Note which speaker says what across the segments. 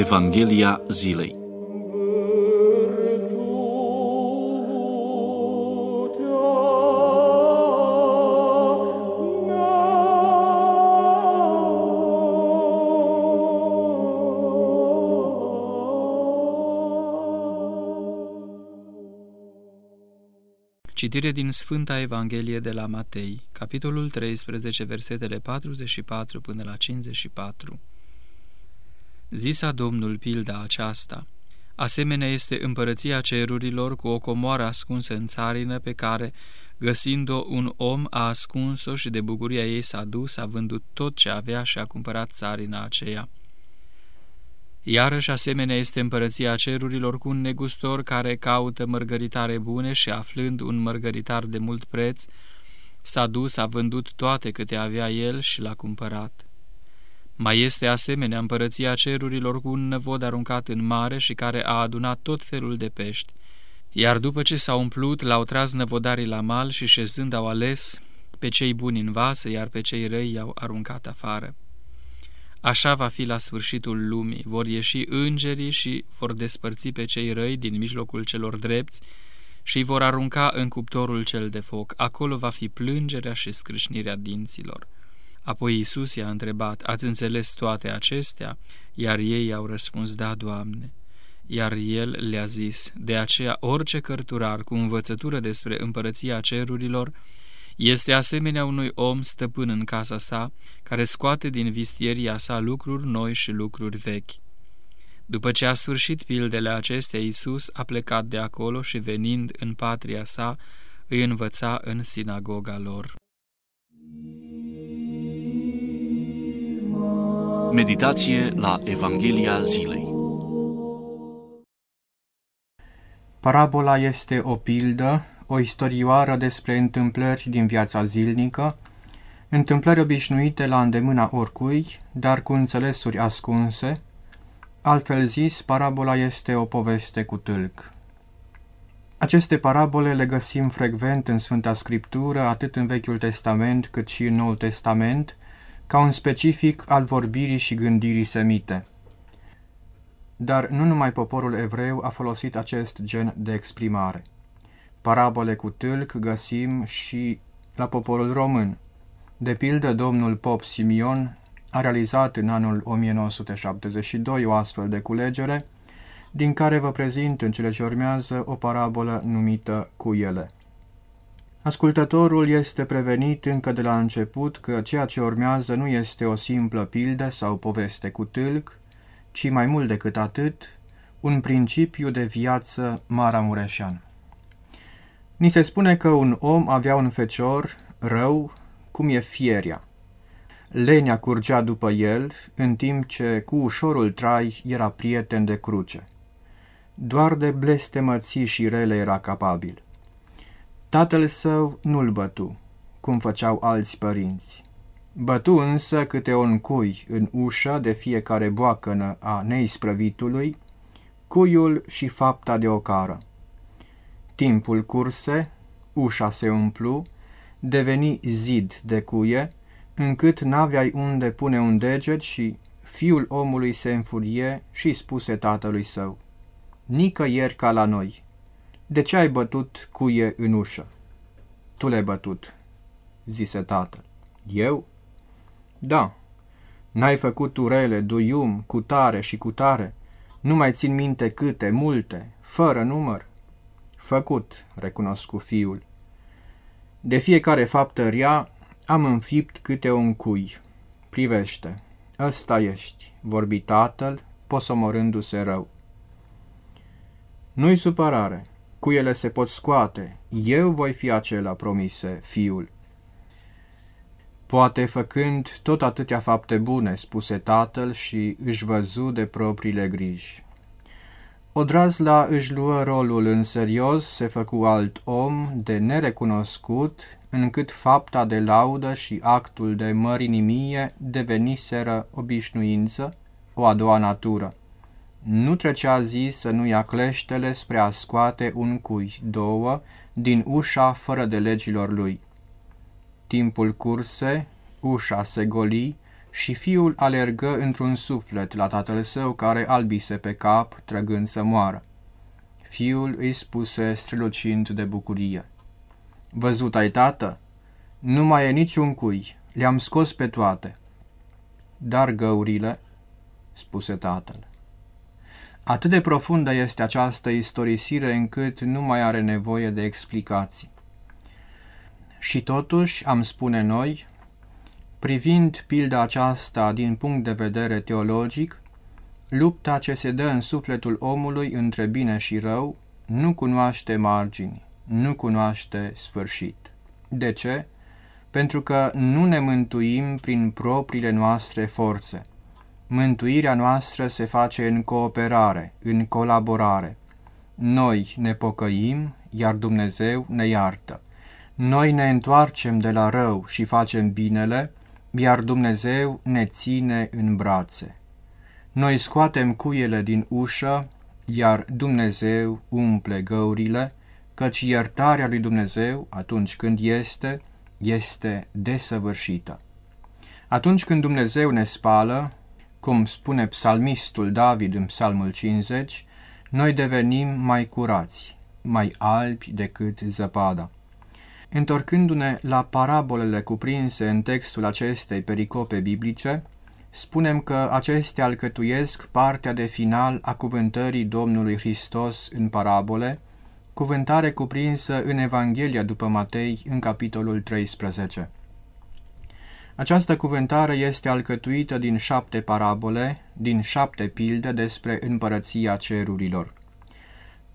Speaker 1: Evanghelia zilei Citire din Sfânta Evanghelie de la Matei, capitolul 13, versetele 44 până la 54. Zisa Domnul pilda aceasta, asemenea este împărăția cerurilor cu o comoară ascunsă în țarină pe care, găsind-o, un om a ascuns-o și de bucuria ei s-a dus, a vândut tot ce avea și a cumpărat țarina aceea. Iarăși asemenea este împărăția cerurilor cu un negustor care caută mărgăritare bune și aflând un mărgăritar de mult preț, s-a dus, a vândut toate câte avea el și l-a cumpărat. Mai este asemenea împărăția cerurilor cu un năvod aruncat în mare și care a adunat tot felul de pești, iar după ce s-au umplut, l-au tras năvodarii la mal și șezând au ales pe cei buni în vasă, iar pe cei răi i-au aruncat afară. Așa va fi la sfârșitul lumii, vor ieși îngerii și vor despărți pe cei răi din mijlocul celor drepți și îi vor arunca în cuptorul cel de foc. Acolo va fi plângerea și scrâșnirea dinților. Apoi Iisus i-a întrebat, ați înțeles toate acestea? Iar ei au răspuns, da, Doamne. Iar el le-a zis, de aceea orice cărturar cu învățătură despre împărăția cerurilor este asemenea unui om stăpân în casa sa, care scoate din vistieria sa lucruri noi și lucruri vechi. După ce a sfârșit pildele acestea, Iisus a plecat de acolo și venind în patria sa, îi învăța în sinagoga lor.
Speaker 2: Meditație la Evanghelia zilei
Speaker 3: Parabola este o pildă o istorioară despre întâmplări din viața zilnică, întâmplări obișnuite la îndemâna oricui, dar cu înțelesuri ascunse, altfel zis, parabola este o poveste cu tâlc. Aceste parabole le găsim frecvent în Sfânta Scriptură, atât în Vechiul Testament cât și în Noul Testament, ca un specific al vorbirii și gândirii semite. Dar nu numai poporul evreu a folosit acest gen de exprimare. Parabole cu tâlc găsim și la poporul român. De pildă, domnul Pop Simion a realizat în anul 1972 o astfel de culegere, din care vă prezint în cele ce urmează o parabolă numită cu ele. Ascultătorul este prevenit încă de la început că ceea ce urmează nu este o simplă pildă sau poveste cu tâlc, ci mai mult decât atât, un principiu de viață maramureșean. Ni se spune că un om avea un fecior rău, cum e fieria. Lenia curgea după el, în timp ce cu ușorul trai era prieten de cruce. Doar de blestemății și rele era capabil. Tatăl său nu-l bătu, cum făceau alți părinți. Bătu însă câte un cui în ușă de fiecare boacănă a neisprăvitului, cuiul și fapta de ocară. Timpul curse, ușa se umplu, deveni zid de cuie, încât n-aveai unde pune un deget și fiul omului se înfurie și spuse tatălui său, Nicăieri ca la noi, de ce ai bătut cuie în ușă? Tu le-ai bătut, zise tatăl. Eu? Da. N-ai făcut urele, duium, cu tare și cu tare, nu mai țin minte câte, multe, fără număr. Făcut, recunosc cu fiul. De fiecare faptă rea am înfipt câte un cui. Privește, ăsta ești, vorbi tatăl, posomorându-se rău. Nu-i supărare, cuiele se pot scoate, eu voi fi acela, promise fiul. Poate făcând tot atâtea fapte bune, spuse tatăl și își văzu de propriile griji. Odrazla își luă rolul în serios, se făcu alt om de nerecunoscut, încât fapta de laudă și actul de mărinimie deveniseră obișnuință, o a doua natură. Nu trecea zi să nu ia cleștele spre a scoate un cui, două, din ușa fără de legilor lui. Timpul curse, ușa se goli, Și fiul alergă într-un suflet la tatăl său care albise pe cap, trăgând să moară. Fiul îi spuse strălucind de bucurie. Văzut ai, tată? Nu mai e niciun cui, le-am scos pe toate. Dar găurile, spuse tatăl. Atât de profundă este această istorisire încât nu mai are nevoie de explicații. Și totuși, am spune noi, privind pilda aceasta din punct de vedere teologic, lupta ce se dă în sufletul omului între bine și rău nu cunoaște margini, nu cunoaște sfârșit. De ce? Pentru că nu ne mântuim prin propriile noastre forțe. Mântuirea noastră se face în cooperare, în colaborare. Noi ne pocăim, iar Dumnezeu ne iartă. Noi ne întoarcem de la rău și facem binele, iar Dumnezeu ne ține în brațe. Noi scoatem cuiele din ușă, iar Dumnezeu umple găurile, căci iertarea lui Dumnezeu, atunci când este, este desăvârșită. Atunci când Dumnezeu ne spală, cum spune psalmistul David în psalmul 50, noi devenim mai curați, mai albi decât zăpada. Întorcându-ne la parabolele cuprinse în textul acestei pericope biblice, spunem că acestea alcătuiesc partea de final a cuvântării Domnului Hristos în parabole, cuvântare cuprinsă în Evanghelia după Matei în capitolul 13. Această cuvântare este alcătuită din șapte parabole, din șapte pilde despre împărăția cerurilor.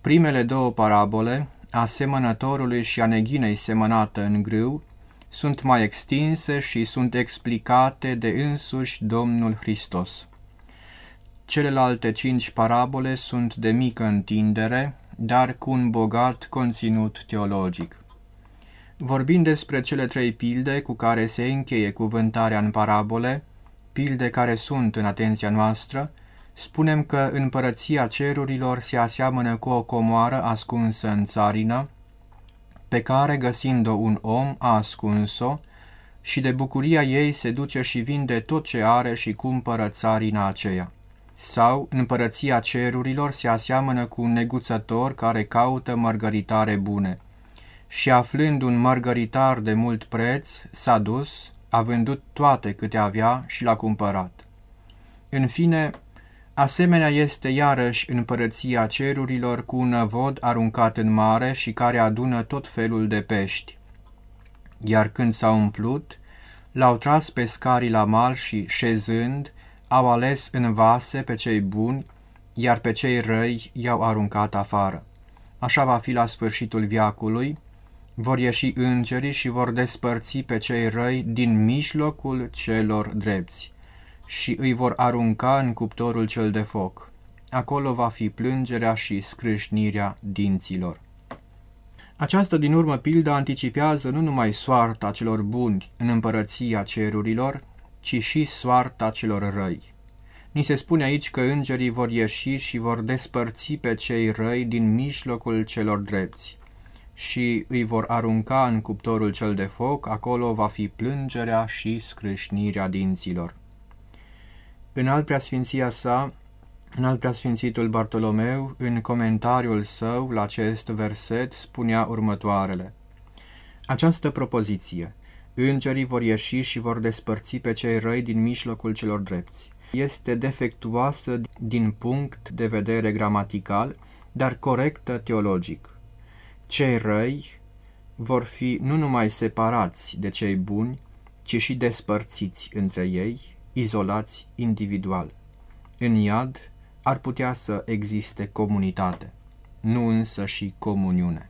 Speaker 3: Primele două parabole, a semănătorului și a neghinei semănată în grâu, sunt mai extinse și sunt explicate de însuși Domnul Hristos. Celelalte cinci parabole sunt de mică întindere, dar cu un bogat conținut teologic. Vorbind despre cele trei pilde cu care se încheie cuvântarea în parabole, pilde care sunt în atenția noastră, spunem că împărăția cerurilor se aseamănă cu o comoară ascunsă în țarină, pe care, găsind-o un om, a ascuns-o și de bucuria ei se duce și vinde tot ce are și cumpără țarina aceea. Sau, împărăția cerurilor se aseamănă cu un neguțător care caută mărgăritare bune – și aflând un mărgăritar de mult preț, s-a dus, a vândut toate câte avea și l-a cumpărat. În fine, asemenea este iarăși împărăția cerurilor cu un năvod aruncat în mare și care adună tot felul de pești. Iar când s-a umplut, l-au tras pescarii la mal și, șezând, au ales în vase pe cei buni, iar pe cei răi i-au aruncat afară. Așa va fi la sfârșitul viacului, vor ieși îngerii și vor despărți pe cei răi din mijlocul celor drepți și îi vor arunca în cuptorul cel de foc. Acolo va fi plângerea și scrâșnirea dinților. Această din urmă pildă anticipează nu numai soarta celor buni în împărăția cerurilor, ci și soarta celor răi. Ni se spune aici că îngerii vor ieși și vor despărți pe cei răi din mijlocul celor drepți și îi vor arunca în cuptorul cel de foc, acolo va fi plângerea și scrâșnirea dinților. În al preasfinția sa, în al preasfințitul Bartolomeu, în comentariul său la acest verset, spunea următoarele. Această propoziție, îngerii vor ieși și vor despărți pe cei răi din mijlocul celor drepți, este defectuoasă din punct de vedere gramatical, dar corectă teologic cei răi vor fi nu numai separați de cei buni, ci și despărțiți între ei, izolați individual. În iad ar putea să existe comunitate, nu însă și comuniune.